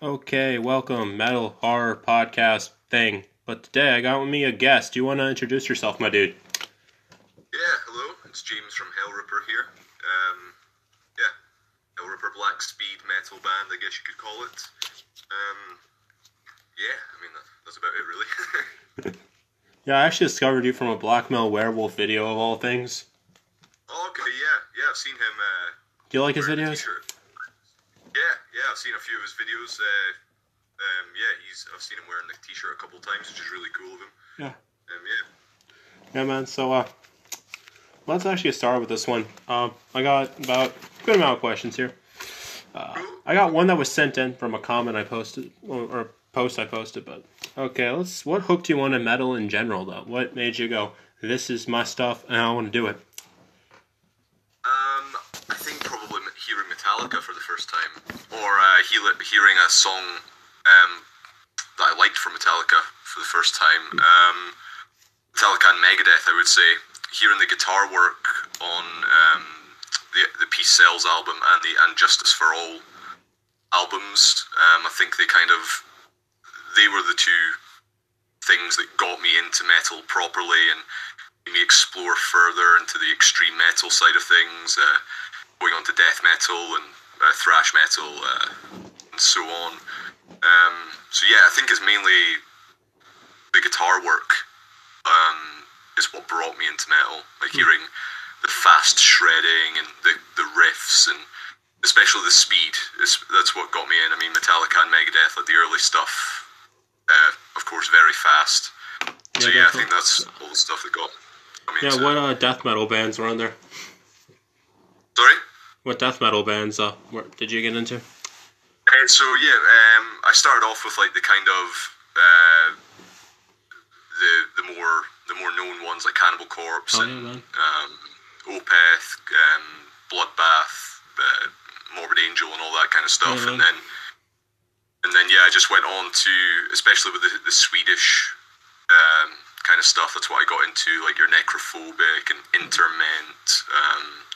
Okay, welcome, Metal Horror Podcast thing. But today I got with me a guest. Do you want to introduce yourself, my dude? Yeah, hello. It's James from Hellripper here. Um, yeah, Hellripper Black Speed Metal Band, I guess you could call it. Um, yeah, I mean that's about it, really. Yeah, I actually discovered you from a Blackmail Werewolf video of all things. oh, okay, yeah, yeah. I've seen him. Uh, Do you like his videos? Yeah, yeah. I've seen a few of his videos. Uh, um, yeah, he's. I've seen him wearing the t-shirt a couple times, which is really cool of him. Yeah. Um, yeah. Yeah, man. So, uh, let's actually start with this one. Um, I got about a good amount of questions here. Uh, I got one that was sent in from a comment I posted or, or a post I posted. But okay, let's. What hooked you on a metal in general, though? What made you go, "This is my stuff, and I want to do it"? Um, I think probably m- hearing Metallica for the first time, or uh, he- hearing a song um, that I liked from Metallica for the first time. Um, Metallica and Megadeth, I would say. Hearing the guitar work on um, the the Peace Sells album and the And Justice for All albums, um, I think they kind of they were the two things that got me into metal properly and made me explore further into the extreme metal side of things, uh, going on to death metal and uh, thrash metal uh, and so on. Um, so yeah, I think it's mainly the guitar work um, is what brought me into metal, like hearing the fast shredding and the, the riffs and especially the speed. Is, that's what got me in. I mean, Metallica and Megadeth, like the early stuff, uh, of course, very fast. So Yeah, yeah, I think that's all the stuff that got. got me Yeah, what uh, death metal bands were on there? Sorry. What death metal bands uh, did you get into? Uh, so yeah, um, I started off with like the kind of uh, the the more the more known ones like Cannibal Corpse Oh, and yeah, um, Opeth, um, Bloodbath, uh, Morbid Angel, and all that kind of stuff. Yeah, and then and then yeah, I just went on to especially with the, the Swedish um, kind of stuff. That's what I got into, like your Necrophobic and Interment, um,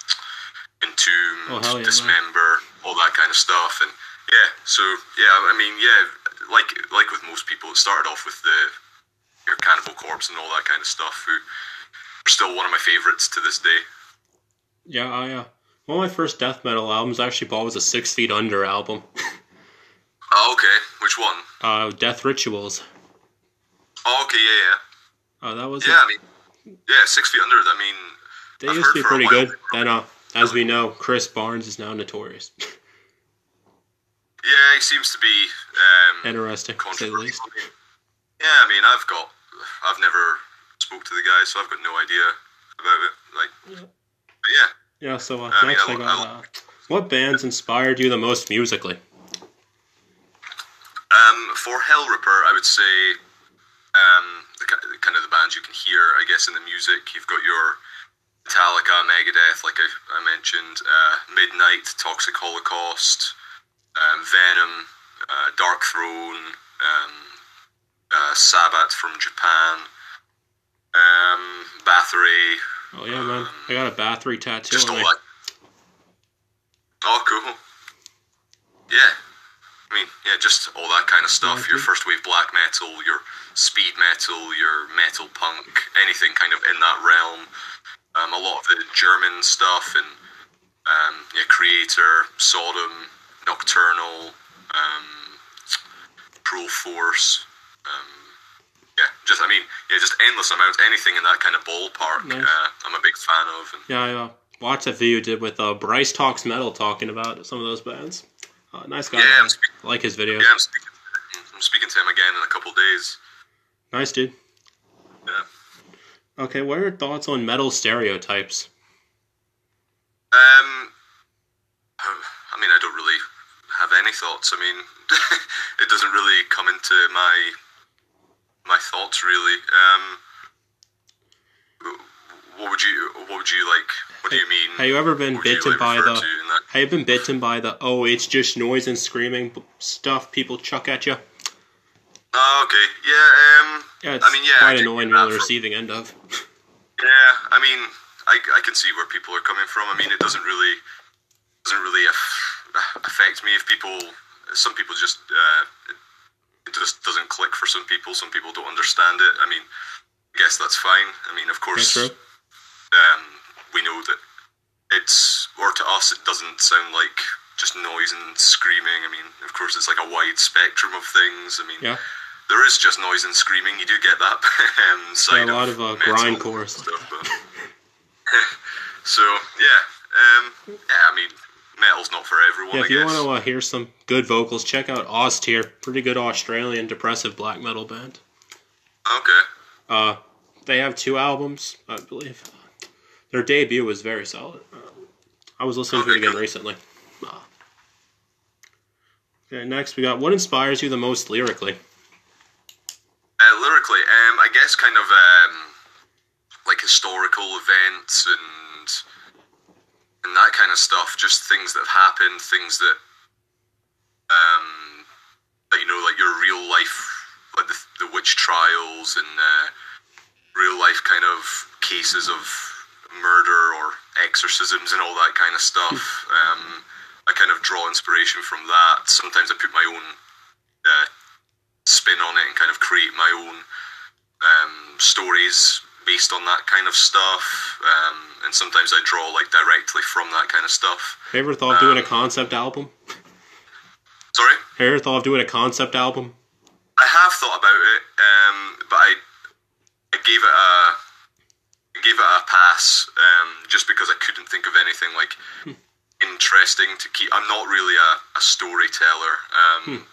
Entombed, Oh, hell yeah, man. Dismember, all that kind of stuff. And yeah, so yeah, I mean yeah, like like with most people, it started off with the your Cannibal Corpse and all that kind of stuff. Who are still one of my favorites to this day. Yeah, I uh, one of my first death metal albums I actually bought was a Six Feet Under album. Oh, okay. Which one? uh, Death Rituals. Oh, okay, yeah, yeah. Uh, that was yeah. Yeah, I mean, yeah, Six Feet Under. I mean, they I've used to be pretty good. Then, uh, as we know, Chris Barnes is now notorious. yeah, he seems to be um, Interesting, to say the least. Yeah, I mean, I've got, I've never spoke to the guy, so I've got no idea about it. Like, but yeah. Yeah. So uh, I mean, next I- I got uh, what bands inspired you the most musically? Um, for Hellripper, I would say um, the kind of the bands you can hear, I guess, in the music. You've got your Metallica, Megadeth, like I, I mentioned, uh, Midnight, Toxic Holocaust, um, Venom, uh, Darkthrone, um, uh, Sabbath from Japan, um, Bathory, Oh yeah, man, I got a Bathory tattoo just all that. Oh, cool. Yeah. I mean, yeah, just all that kind of stuff. Your first wave black metal, your speed metal, your metal punk, anything kind of in that realm. Um, a lot of the German stuff and um, yeah, Kreator, Sodom, Nocturnal, um, Cruel Force. Um, yeah, just I mean, yeah, just endless amounts. Anything in that kind of ballpark, Nice. uh, I'm a big fan of. And Yeah, I uh, watched that video you did with uh, Bryce Talks Metal talking about some of those bands. Uh, nice guy. yeah. Speaking, I like his video. yeah, I'm speaking. I'm speaking to him again in a couple days. Nice dude. Yeah. Okay, what are your thoughts on metal stereotypes? Um, I mean, I don't really have any thoughts. I mean, it doesn't really come into my my thoughts really. Um, what would you What would you like? What do you mean? Have you ever been you, bitten like, by the? Have you been bitten by the? Oh, it's just noise and screaming stuff people chuck at you. Oh, okay. Yeah. Um. Yeah, it's I mean, yeah, quite annoying get to be on the receiving end of. Yeah. I mean, I, I can see where people are coming from. I mean, it doesn't really doesn't really aff- affect me if people some people just uh, it, just doesn't click for some people. Some people don't understand it. I mean, I guess that's fine. I mean, of course, um, we know that it's or to us it doesn't sound like just noise and screaming. I mean, of course, it's like a wide spectrum of things. I mean, Yeah. There is just noise and screaming. You do get that um, side Yeah, a lot of, uh, grindcore stuff. But so yeah, um, yeah. I mean, metal's not for everyone. Yeah, if you want to uh, hear some good vocals, check out Austere, Pretty good Australian depressive black metal band. Okay. Uh, they have two albums, I believe. Their debut was very solid. Uh, I was listening to it again good. recently. Uh, okay, next we got what inspires you the most lyrically? Uh, lyrically, um, I guess kind of um, like historical events and and that kind of stuff. Just things that have happened, things that um, that you know, like your real life, like the, the witch trials and uh, real life kind of cases of murder or exorcisms and all that kind of stuff. Um, I kind of draw inspiration from that. Sometimes I put my own uh, spin on it and kind of create my own um, stories based on that kind of stuff. Um, and sometimes I draw like directly from that kind of stuff. Have you ever thought of doing a Um, concept album? Sorry, Have you ever thought of doing a concept album? I have thought about it, um, but I I gave it a gave it a pass um, just because I couldn't think of anything like interesting to keep. I'm not really a, a storyteller um,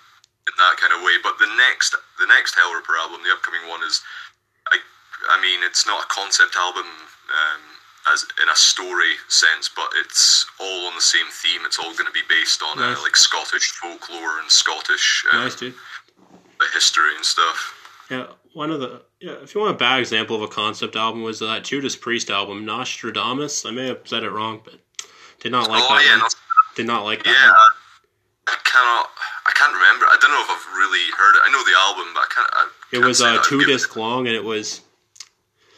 in that kind of way. But the next the next Hellripper album, the upcoming one, is I I mean it's not a concept album. Um, as in a story sense, but it's all on the same theme. It's all going to be based on Nice. uh, like Scottish folklore and Scottish um, Nice, history and stuff. Yeah, one of the yeah. If you want a bad example of a concept album, was that Judas Priest album, Nostradamus. I may have said it wrong, but did not like oh that yeah, one. Did not like that yeah. one. I cannot. I can't remember. I don't know if I've really heard it. I know the album, but I can't. I It can't was say uh, two disc long, and it was.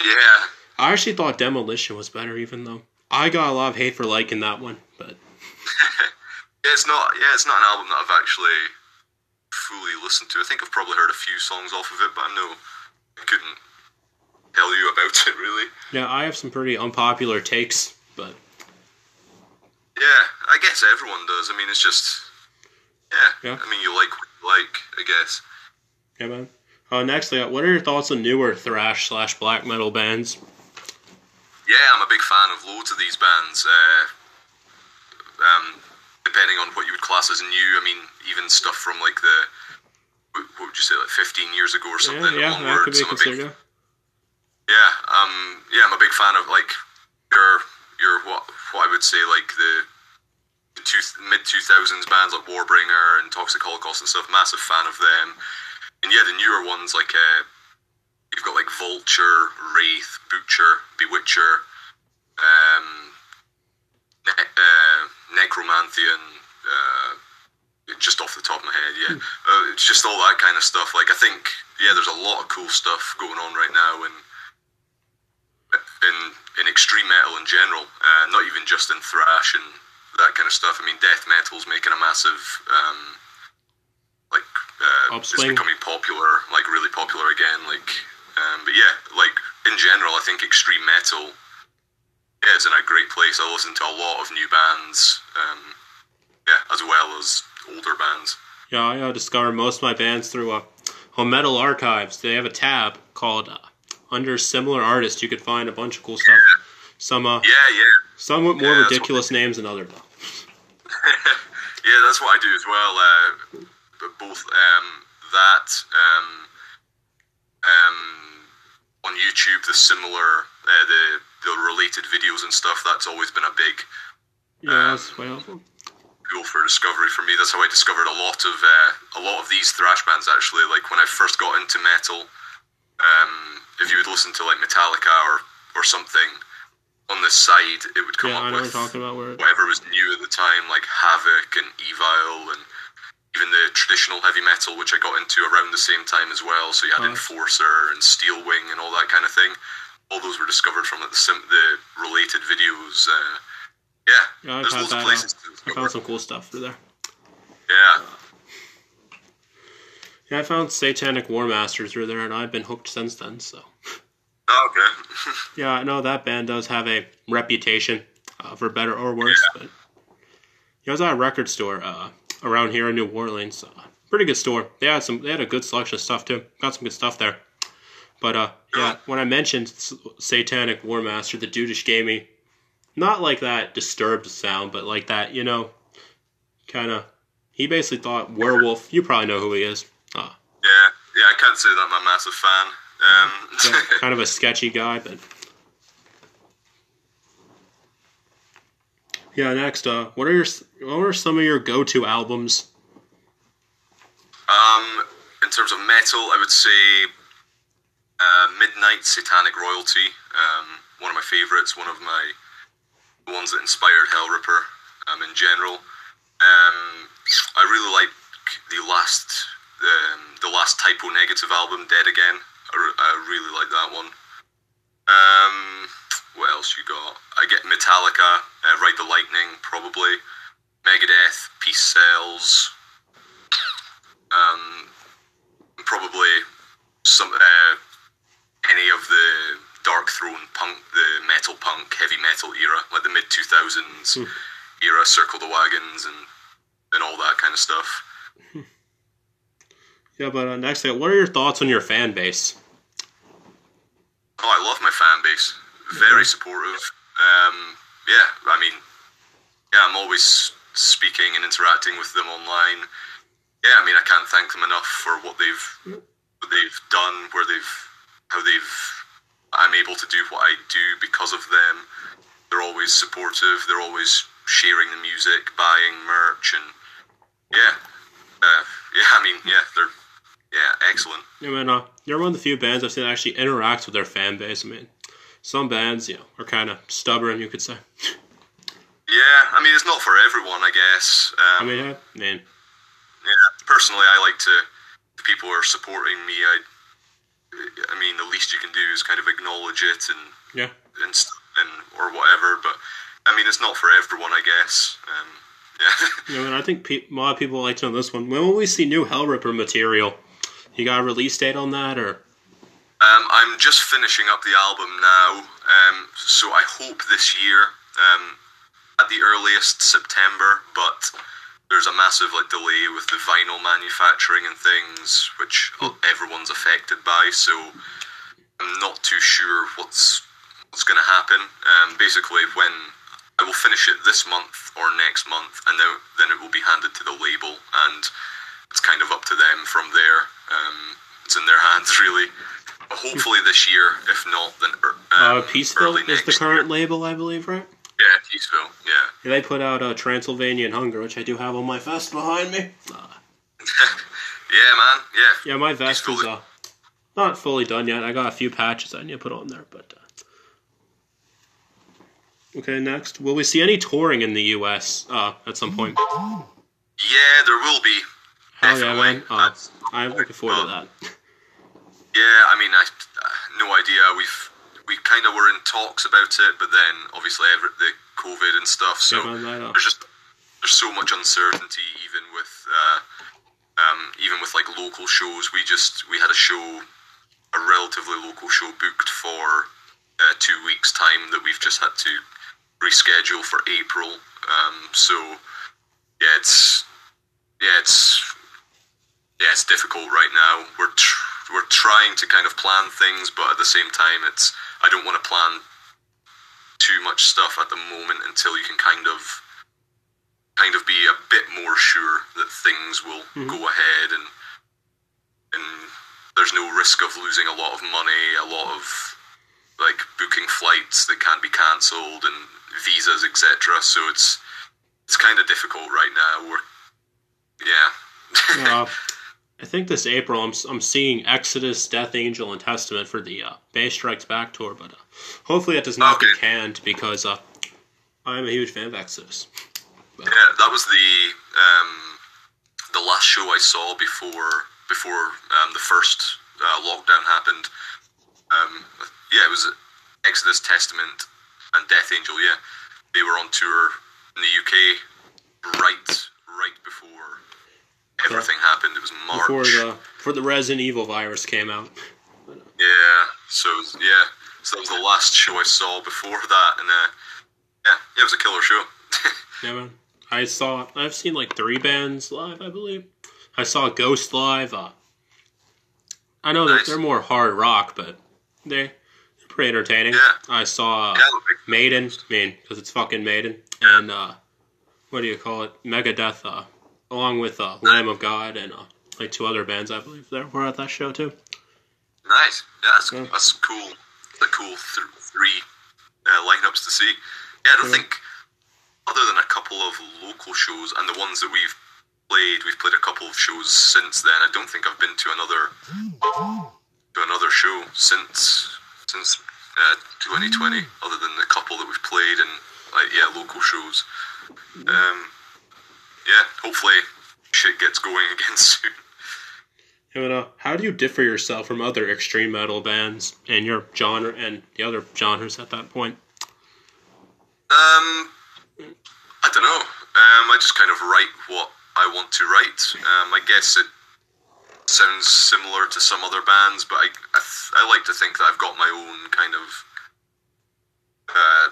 Yeah. I actually thought Demolition was better, even though I got a lot of hate for liking that one. But Yeah, it's not. Yeah, it's not an album that I've actually fully listened to. I think I've probably heard a few songs off of it, but I know I couldn't tell you about it really. yeah, I have some pretty unpopular takes. But Yeah, I guess everyone does. I mean, it's just. Yeah. Yeah. I mean, you like what you like, I guess. yeah, man. Uh, next, got what are your thoughts on newer thrash slash black metal bands? Yeah, I'm a big fan of loads of these bands. Uh, um, depending on what you would class as new, I mean, even stuff from like the what would you say, like 15 years ago or something Yeah, yeah, that could be I'm a big, yeah, um, yeah, I'm a big fan of like your your what what I would say like the two, mid 2000s bands like Warbringer and Toxic Holocaust and stuff. Massive fan of them. And yeah, the newer ones like uh, you've got like Vulture, Wraith, Butcher, Bewitcher, um, ne- uh. Uh, just off the top of my head, yeah, uh, it's just all that kind of stuff. Like I think, yeah, there's a lot of cool stuff going on right now, and in in extreme metal in general, uh, not even just in thrash and that kind of stuff. I mean, death metal's making a massive um, like uh, it's becoming popular, like really popular again. Like, um, but yeah, like in general, I think extreme metal yeah, it's in a great place. I listen to a lot of new bands, um, yeah, as well as older bands. Yeah, I uh, discovered most of my bands through uh, on Metal Archives. They have a tab called uh, Under Similar Artists. You could find a bunch of cool stuff. Some uh, Yeah, yeah, some with more Yeah, ridiculous names than others. though. yeah. That's what I do as well. Uh, but both um, that um, um, on YouTube, the similar, uh, the the related videos and stuff. That's always been a big Yeah, that's way awful. tool for discovery for me. That's how I discovered a lot of uh, a lot of these thrash bands. Actually, like when I first got into metal, um, if you would listen to like Metallica or or something on the side, it would come Yeah, I up with you're talking about. Where whatever was new at the time, like Havok and Evile and even the traditional heavy metal, which I got into around the same time as well. So you had Nice. Enforcer and Steelwing and all that kind of thing. All those were discovered from like, the, sim- the related videos. Uh, yeah, Yeah, I've there's loads that, of uh, places I found some cool stuff through there. Yeah. Yeah, I found Satanic Warmasters through there, and I've been hooked since then. So Oh. yeah, I know that band does have a reputation uh, for better or worse, but it was at a record store uh, around here in New Orleans. Uh, pretty good store. They had some. They had a good selection of stuff too. Got some good stuff there. But uh, yeah, when I mentioned S- Satanic Warmaster, the dude just gave me not like that disturbed sound, but like that you know, kind of. He basically thought werewolf. You probably know who he is. Uh, yeah, yeah. I can't say that I'm a massive fan. Um, yeah, kind of a sketchy guy, but yeah. Next, uh, what are your what are some of your go to albums? Um, in terms of metal, I would say uh, Midnight Satanic Royalty. Um, one of my favorites. One of my ones that inspired Hellripper. Um, in general, um, I really like the last um, the last Type O Negative album, Dead Again. I, re- I really like that one. Um, what else you got? I get Metallica, uh, Ride the Lightning, probably. Megadeth, Peace Sells. Um, probably some uh, any of the Darkthrone punk, the metal punk, heavy metal era, like the mid two thousands Hmm. era, Circle the Wagons and and all that kind of stuff. Yeah, but uh, next, uh, what are your thoughts on your fan base? Oh, I love my fan base. Very supportive. Um, yeah, I mean, yeah, I'm always speaking and interacting with them online. Yeah, I mean, I can't thank them enough for what they've what they've done, where they've how they've. I'm able to do what I do because of them. They're always supportive. They're always sharing the music, buying merch, and yeah, uh, yeah. I mean, yeah, they're yeah, excellent. I mean, uh, you're one of the few bands I've seen that actually interacts with their fan base. I mean, some bands, you know, are kind of stubborn, you could say. Yeah, I mean, it's not for everyone, I guess. Um, I mean, yeah, man, yeah, personally, I like to. If people are supporting me, I. I mean, the least you can do is kind of acknowledge it and yeah. and and or whatever. But I mean, it's not for everyone, I guess. Um, yeah. I mean, I think pe- a lot of people like to know this one. When will we see new Hellripper material? You got a release date on that, or Um, I'm just finishing up the album now, um, so I hope this year, um, at the earliest September. But there's a massive like delay with the vinyl manufacturing and things, which everyone's affected by. So I'm not too sure what's what's going to happen. Um, basically, when I will finish it this month or next month, and then then it will be handed to the label, and it's kind of up to them from there. Um, it's in their hands, really. But hopefully this year, if not, then er, um, uh, Peaceville is the current year. label, I believe, right? Yeah, Peaceville. Yeah. Yeah, they put out uh, Transilvanian Hunger, which I do have on my vest behind me. Uh, yeah, man. Yeah. yeah, my vest is uh, not fully done yet. I got a few patches I need to put on there, but. Uh... Okay, next. Will we see any touring in the U.S. Uh, at some point? Yeah, there will be. Yeah, Definitely. man. Uh, That's- I'm looking forward to that. Yeah, I mean, I uh, no idea. We've we kind of were in talks about it, but then obviously every, the COVID and stuff. So Yeah, man, there's just there's so much uncertainty, even with uh, um, even with like local shows. We just we had a show, a relatively local show booked for uh, two weeks time that we've just had to reschedule for April. Um, so yeah, it's yeah, it's yeah, it's difficult right now. We're tr- we're trying to kind of plan things, but at the same time, it's I don't want to plan too much stuff at the moment until you can kind of kind of be a bit more sure that things will go ahead and and there's no risk of losing a lot of money, a lot of like booking flights that can't be cancelled and visas, etc. So it's it's kind of difficult right now. We're yeah. uh, I think this April I'm, I'm seeing Exodus, Death Angel, and Testament for the uh, Bay Strikes Back tour, but uh, hopefully that does not get canned because uh, I'm a huge fan of Exodus. Yeah, that was the um, the last show I saw before before um, the first uh, lockdown happened. Um, yeah, it was Exodus Testament and Death Angel. Yeah, they were on tour in the UK right right before everything happened. It was March. Before the For the Resident Evil virus came out. Yeah, so yeah, so that was the last show I saw before that, and uh, yeah, yeah, it was a killer show. Yeah, man. I saw. I've seen like three bands live, I believe. I saw Ghost live. Uh, I know that they're more hard rock, but they're pretty entertaining. Yeah. I saw uh, Yeah, Maiden. I mean, because it's fucking Maiden, and uh, what do you call it? Megadeth. Uh, along with uh, Lamb of God and uh, like two other bands, I believe, that were at that show too. nice. Yeah, that's, Yeah. that's cool. The cool th- three uh, lineups to see. Yeah, I don't Yeah. think other than a couple of local shows and the ones that we've played, we've played a couple of shows since then. I don't think I've been to another to another show since since uh, 2020, other than the couple that we've played and like yeah, local shows. Um, yeah, hopefully shit gets going again soon. How do you differ yourself from other extreme metal bands and your genre and the other genres at that point? Um, I don't know. Um, I just kind of write what I want to write. Um, I guess it sounds similar to some other bands, but I, I, th- I like to think that I've got my own kind of uh,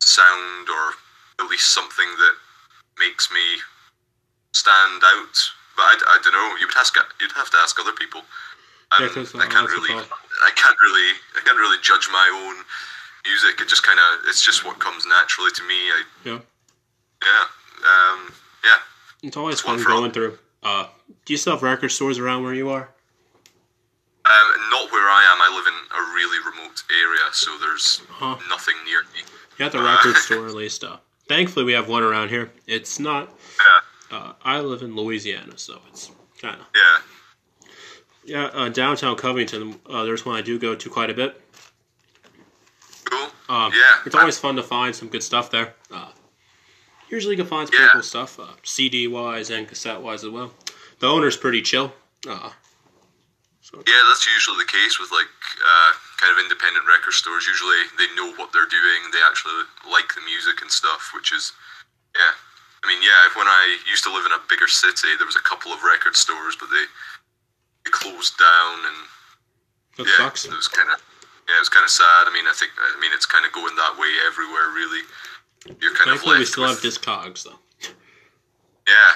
sound or at least something that makes me stand out. But I, I don't know. You would ask. You'd have to ask other people. Yeah, Um, uh, I can't really. I can't really. I can't really judge my own music. It just kind of. It's just what comes naturally to me. I, Yeah. yeah. Um, yeah. It's always It's fun for all. going through. Uh, do you still have record stores around where you are? Um, not where I am. I live in a really remote area, so there's Huh. nothing near me. You at the record store at least. Uh, thankfully, we have one around here. It's not. Yeah. Uh, I live in Louisiana, so it's kind of Yeah. yeah. Uh, downtown Covington, uh, there's one I do go to quite a bit. Cool. Um, Yeah. it's always fun to find some good stuff there. Uh, usually, you can find some Yeah. cool stuff, uh, CD wise and cassette wise as well. The owner's pretty chill. Uh, Yeah, that's usually the case with like uh, kind of independent record stores. Usually they know what they're doing. They actually like the music and stuff, which is yeah. I mean, yeah. When I used to live in a bigger city, there was a couple of record stores, but they they closed down, and that yeah, sucks. it was kind of yeah, it was kind of sad. I mean, I think I mean it's kind of going that way everywhere. Really, you're kind of Thankfully, left we still with, have Discogs though. Yeah,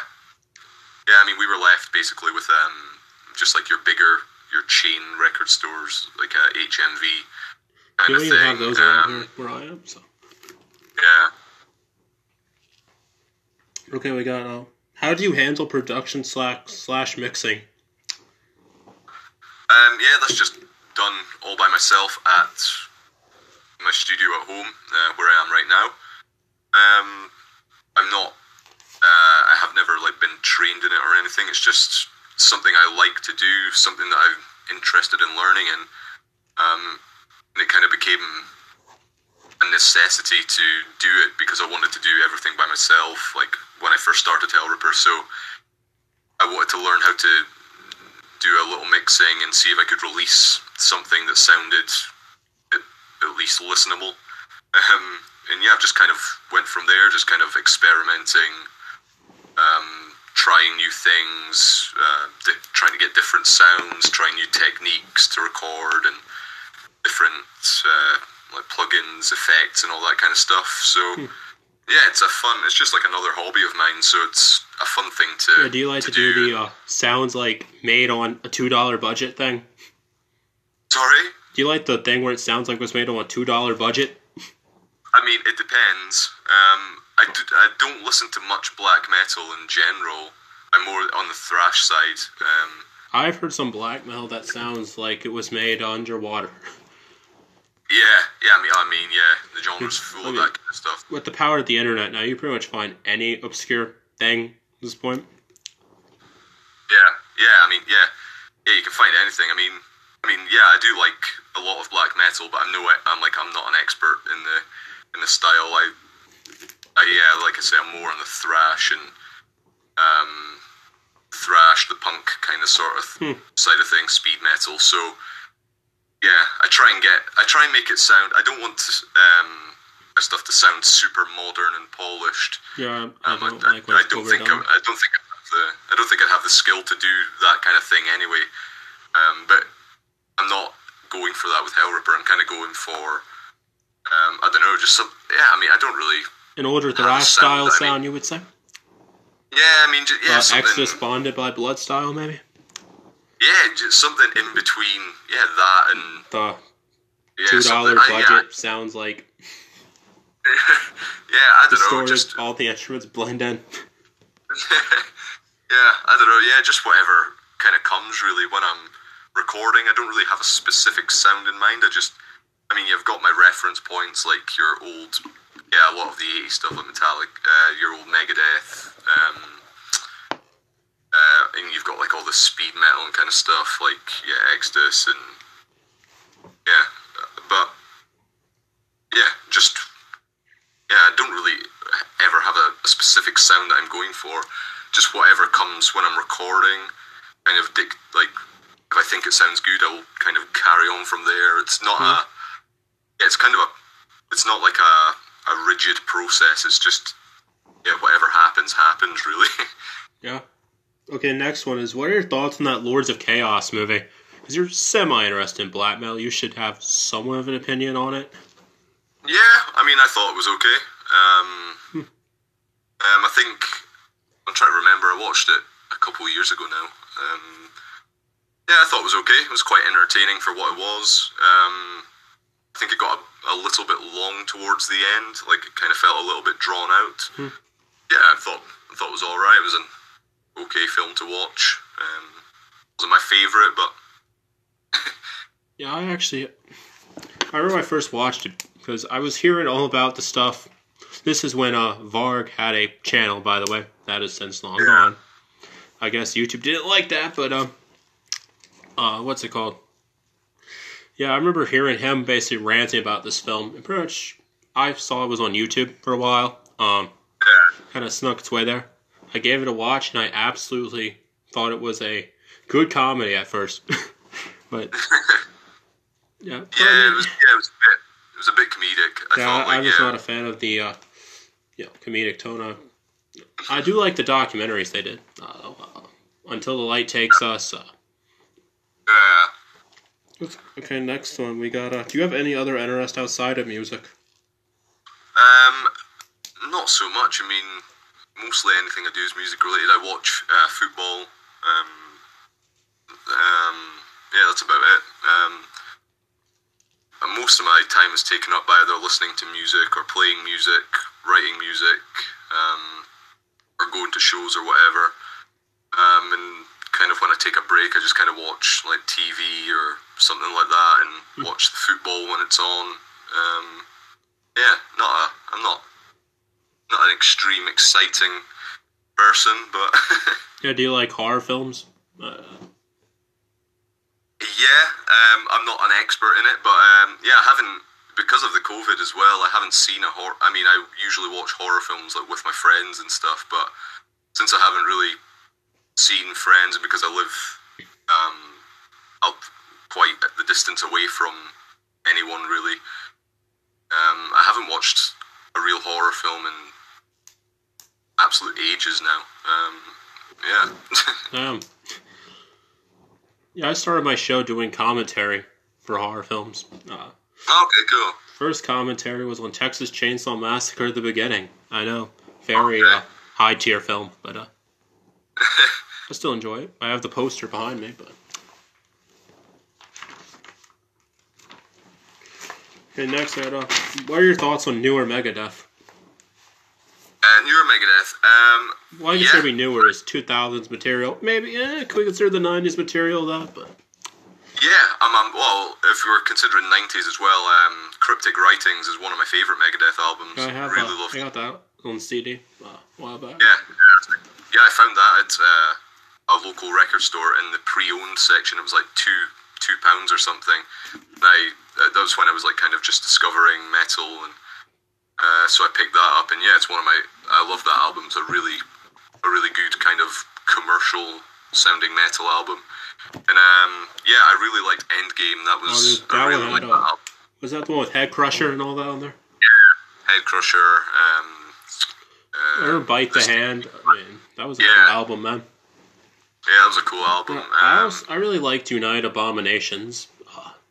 yeah. I mean, we were left basically with um, just like your bigger, your chain record stores, like uh, HMV kind of don't thing. even have those around um, here where I am. So Yeah. okay, we got. Uh, how do you handle production slash slash mixing? Um, yeah, that's just done all by myself at my studio at home, uh, where I am right now. Um, I'm not. Uh, I have never like been trained in it or anything. It's just something I like to do, something that I'm interested in learning, and um, and it kind of became a necessity to do it because I wanted to do everything by myself. Like when I first started Hellripper, so I wanted to learn how to do a little mixing and see if I could release something that sounded at, at least listenable. Um, and yeah, just kind of went from there, just kind of experimenting, um, trying new things, uh, di- trying to get different sounds, trying new techniques to record, and different uh, like plugins, effects, and all that kind of stuff. So. Yeah, it's a fun. It's just like another hobby of mine, so it's a fun thing to. Yeah, do you like to, do, the uh, sounds like made on a two dollar budget thing? Sorry. Do you like the thing where it sounds like it was made on a two dollar budget? I mean, it depends. Um, I, do, I don't listen to much black metal in general. I'm more on the thrash side. Um, I've heard some black metal that sounds like it was made underwater. yeah, yeah. I mean, I mean, yeah. The genre's full I of that kind of stuff. With the power of the internet now, you pretty much find any obscure thing at this point. Yeah, yeah. I mean, yeah, yeah. You can find anything. I mean, I mean, yeah. I do like a lot of black metal, but I'm no. I'm like I'm not an expert in the in the style. I, I yeah, like I say, I'm more on the thrash and um, thrash, the punk kind of sort of Hmm. side of things, speed metal. So yeah, I try and get. I try and make it sound. I don't want to, um, my stuff to sound super modern and polished. Yeah, I Um, don't I, I don't think I'm. I don't think I'm that the I don't think I'd have the skill to do that kind of thing anyway. Um, but I'm not going for that with Hellripper. I'm kind of going for um, I don't know, just some yeah. I mean, I don't really An older How thrash sound, style I mean- sound, you would say? yeah. I mean, ju- yeah, uh, Exodus bonded by blood style, maybe? yeah, just something in between yeah that and The yeah two dollar I- budget sounds like Yeah, yeah, I don't know, just All the instruments blend in. yeah, I don't know. Yeah, just whatever kind of comes really when I'm recording. I don't really have a specific sound in mind. I just, I mean, you've got my reference points like your old, yeah, a lot of the 80s stuff like Metallic, uh, your old Megadeth, um, uh, and you've got like all the speed metal and kind of stuff like yeah, Exodus and yeah, but yeah, just yeah, I don't really ever have a, a specific sound that I'm going for. Just whatever comes when I'm recording, kind of dic- like if I think it sounds good, I'll kind of carry on from there. It's not a, yeah, it's kind of a, it's not like a a rigid process. It's just yeah, whatever happens, happens really. Yeah. Okay, next one is what are your thoughts on that Lords of Chaos movie? Because you're semi interested in black metal, you should have somewhat of an opinion on it. Yeah, I mean, I thought it was okay. Um, um, I think I'm trying to remember. I watched it a couple of years ago now. Um, yeah, I thought it was okay. It was quite entertaining for what it was. Um, I think it got a, a little bit long towards the end. Like it kind of felt a little bit drawn out. Yeah, I thought I thought it was all right. It was an okay film to watch. Um, wasn't my favorite, but Yeah, I actually. I remember I first watched it because I was hearing all about the stuff. This is when uh, Varg had a channel, by the way. That is since long gone. I guess YouTube didn't like that, but um, uh, what's it called? Yeah, I remember hearing him basically ranting about this film. And pretty much, I saw it was on YouTube for a while. Um, kind of snuck its way there. I gave it a watch, and I absolutely thought it was a good comedy at first. but yeah, yeah, it was yeah, it was a bit it was a bit comedic. I yeah, thought I, I like was yeah. not a fan of the uh, you know, comedic tone. I, I do like the documentaries they did. Uh, uh, Until the Light Takes Us. Uh, Yeah. Okay, next one we got. Uh, do you have any other interest outside of music? Um, not so much. I mean, mostly anything I do is music related. I watch uh, football. Um, um, yeah, that's about it. Um, most of my time is taken up by either listening to music or playing music, writing music, um, or going to shows or whatever. Um, and kind of when I take a break, I just kind of watch like TV or something like that, and watch the football when it's on. Um, yeah, not a. I'm not not an extreme exciting person, but Yeah, do you like horror films? Uh, yeah, um, I'm not an expert in it, but um, yeah, I haven't because of the COVID as well. I haven't seen a horror. I mean, I usually watch horror films like with my friends and stuff, but since I haven't really seen friends, and because I live um, up quite at the distance away from anyone really, um, I haven't watched a real horror film in absolute ages now. Um, yeah. um, yeah, I started my show doing commentary for horror films. Uh, okay, cool. First commentary was on Texas Chainsaw Massacre at the beginning. I know, very uh, high tier film, but uh, I still enjoy it. I have the poster behind me, but. Okay, next, uh, what are your thoughts on newer Megadeth? Uh, newer Megadeth. Um, Well, I consider be newer is 2000s material. Maybe, eh, can we consider the 90s material that? But yeah, um, um, well, if we're considering 90s as well, um, Cryptic Writings is one of my favourite Megadeth albums. I have really love I got that on CD uh, a while back. Yeah, yeah, I found that at uh, a local record store in the pre-owned section. It was like two two pounds or something. And I that was when I was like kind of just discovering metal, and uh, so I picked that up. And yeah, it's one of my I love that album. It's a really a really good kind of commercial sounding metal album. And um, yeah, I really liked Endgame. That was Oh, that I really liked that album. Was that the one with Head Crusher and all that on there? Yeah, Head Crusher, um, uh, Or Bite the Hand. I mean, that was a Yeah. album, man. Yeah, that was a cool album. I, Um, also, I really liked United Abominations.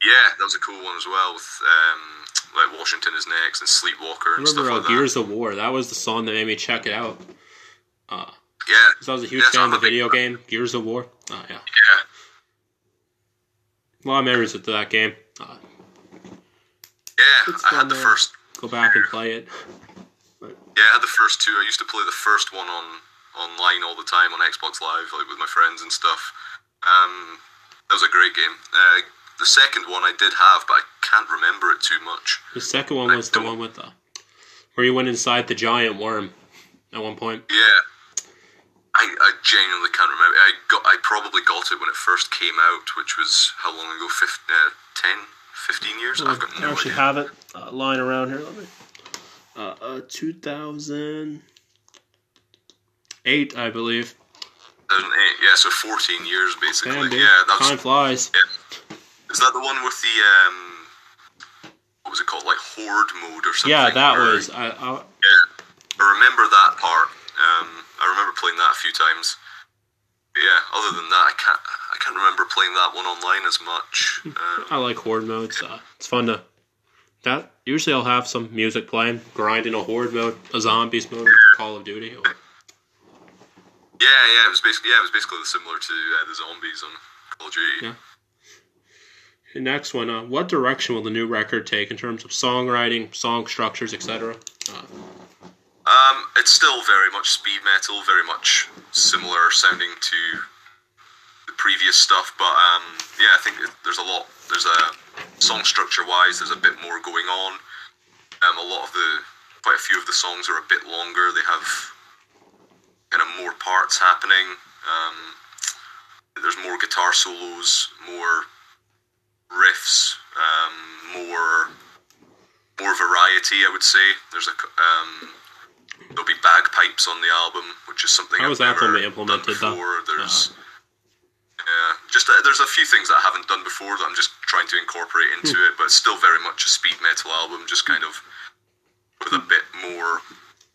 Yeah, that was a cool one as well with um, like Washington is next and Sleepwalker I and stuff remember uh, like that. Gears of War. That was the song that made me check it out. Uh, Yeah, 'cause I was a huge Yes, fan of the video game Gears of War. Uh, yeah, yeah, a lot of memories with that game. Uh, yeah. I had the first. go back and play it. Yeah, I had the first two. I used to play the first one on online all the time on Xbox Live, like with my friends and stuff. Um, that was a great game. Uh, the second one I did have, but I can't remember it too much. The second one was the one with the where you went inside the giant worm at one point. Yeah. I, I genuinely can't remember. I got I probably got it when it first came out, which was how long ago? Fif- uh, 10, 15 years? I've got no idea. have it uh, lying around here. Let me. Uh, uh, 2008, I believe. 2008, yeah, so 14 years basically. Damn, dude. yeah, that was, Time flies. is that the one with the, um, what was it called? Like Horde mode or something? Yeah, that where- was. I, I, Yeah, I remember that part. Um, I remember playing that a few times. But yeah, other than that, I can't. I can't remember playing that one online as much. Um, I like horde modes. Uh, it's fun to. That usually I'll have some music playing, grinding a horde mode, a zombies mode, Call of Duty. Or, yeah, yeah, it was basically yeah, it was basically similar to uh, the zombies on Call of Duty. Yeah. the next one, uh, what direction will the new record take in terms of songwriting, song structures, etc.? Uh, Um, it's still very much speed metal, very much similar sounding to the previous stuff, but um, yeah, I think it, there's a lot. There's a song structure wise, there's a bit more going on. Um, a lot of the, quite a few of the songs are a bit longer. They have kind of more parts happening. Um, there's more guitar solos, more riffs, um, more more variety. I would say there's a um, there'll be bagpipes on the album, which is something I've was that never implemented done that? before. There's yeah, just uh, there's a few things that I haven't done before that I'm just trying to incorporate into Hmm. it, but it's still very much a speed metal album, just kind of with a bit more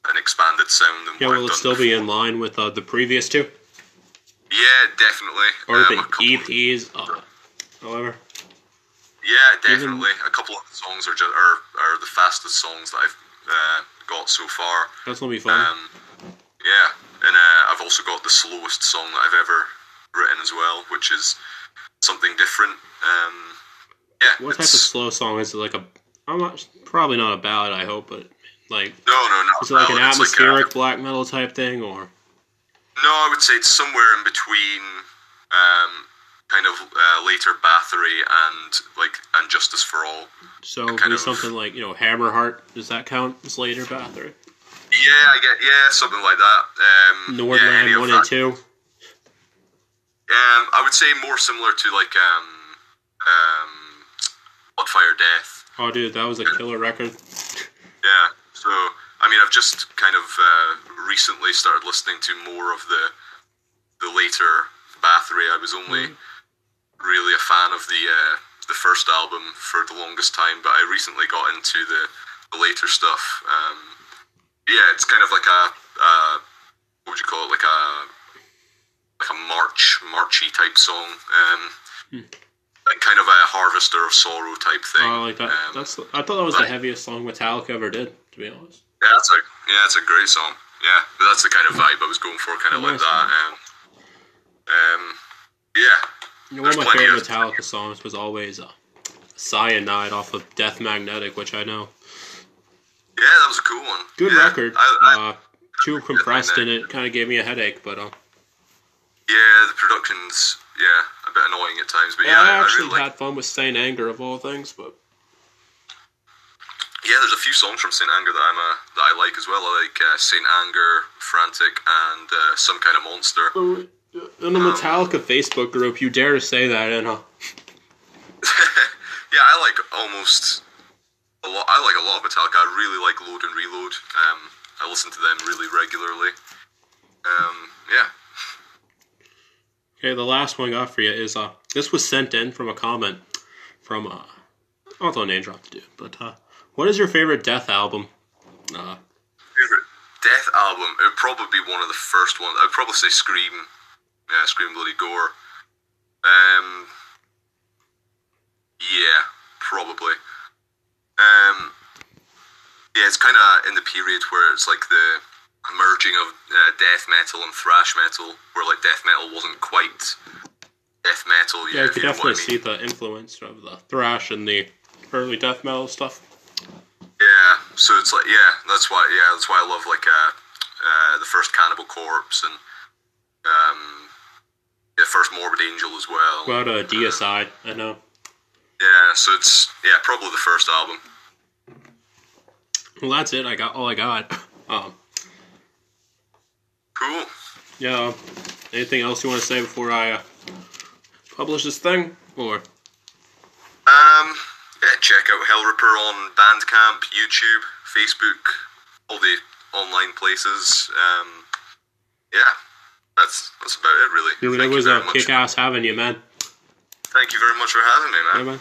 an expanded sound than yeah, will it still be in line with uh, the previous two? Yeah, definitely. Or Um, the a couple of- EPs? Uh, however, Yeah, definitely. A couple of the songs are just are, are the fastest songs that I've uh, got so far. that's gonna be fun. Um, yeah, and uh, I've also got the slowest song that I've ever written as well, which is something different. Um, yeah, what type of slow song is it? Like a? I'm not probably not a ballad. I hope, but like, No, no, not is it like an ballad, it's atmospheric black metal type thing, or? no, I would say it's somewhere in between. Um, kind of uh, later Bathory and like and Justice for All. So kind of- something like you know Hammerheart. Does that count as later Bathory? Yeah, I get yeah, something like that. Um, Nordland of one that. and two. Um, I would say more similar to like um, um, Bloodfire Death. Oh, dude, that was a killer record. Yeah. So I mean, I've just kind of uh, recently started listening to more of the the later Bathory. I was only really a fan of the uh, the first album for the longest time, but I recently got into the, the later stuff. Um, yeah, it's kind of like a uh, what would you call it? Like a like a march marchy type song. Um, like kind of a harvester of sorrow type thing. Oh, I like that. Um, That's I thought that was the heaviest song Metallica ever did. To be honest. Yeah, that's a yeah, it's a great song. Yeah, but that's the kind of vibe I was going for, kind of like that. Um, um, yeah, You know, one of my favorite of- Metallica songs was always uh, "Cyanide" off of Death Magnetic, which I know. yeah, that was a cool one. Good Yeah, record. I, I, uh, too compressed in it, kind of gave me a headache. But uh, yeah, the production's yeah a bit annoying at times, but yeah, yeah, I, I I actually really like. had fun with Saint Anger of all things. But Yeah, there's a few songs from Saint Anger that I'm uh, that I like as well. I like uh, Saint Anger, Frantic, and uh, Some Kind of Monster. in the Metallica Facebook group, you dare to say that, uh, yeah, I like almost a lot. I like a lot of Metallica. I really like Load and Reload. Um, I listen to them really regularly. Um, yeah. Okay, the last one I got for you is uh this was sent in from a comment from uh I'll throw a name drop to do, but uh what is your favorite death album? Uh Favorite Death album, it would probably be one of the first ones. I'd probably say Scream. Yeah, Scream Bloody Gore. Um, yeah, probably. Um, yeah, it's kind of in the period where it's like the merging of uh, death metal and thrash metal, where like death metal wasn't quite death metal. Yeah, you could definitely I see the influence of the thrash and the early death metal stuff. Yeah, so it's like yeah, that's why yeah, that's why I love like uh, uh the first Cannibal Corpse and um the first Morbid Angel as well. What about uh, Deicide? I know. Yeah, so it's yeah, probably the first album. Well, that's it. I got all I got. Um, Cool. yeah. Anything else you want to say before I uh, publish this thing? Or Um, yeah, check out Hellripper on Bandcamp, YouTube, Facebook, all the online places. Um, yeah, that's that's about it, really. dude, it Thank you was a kick ass having you, man. Thank you very much for having me, man. Yeah, man.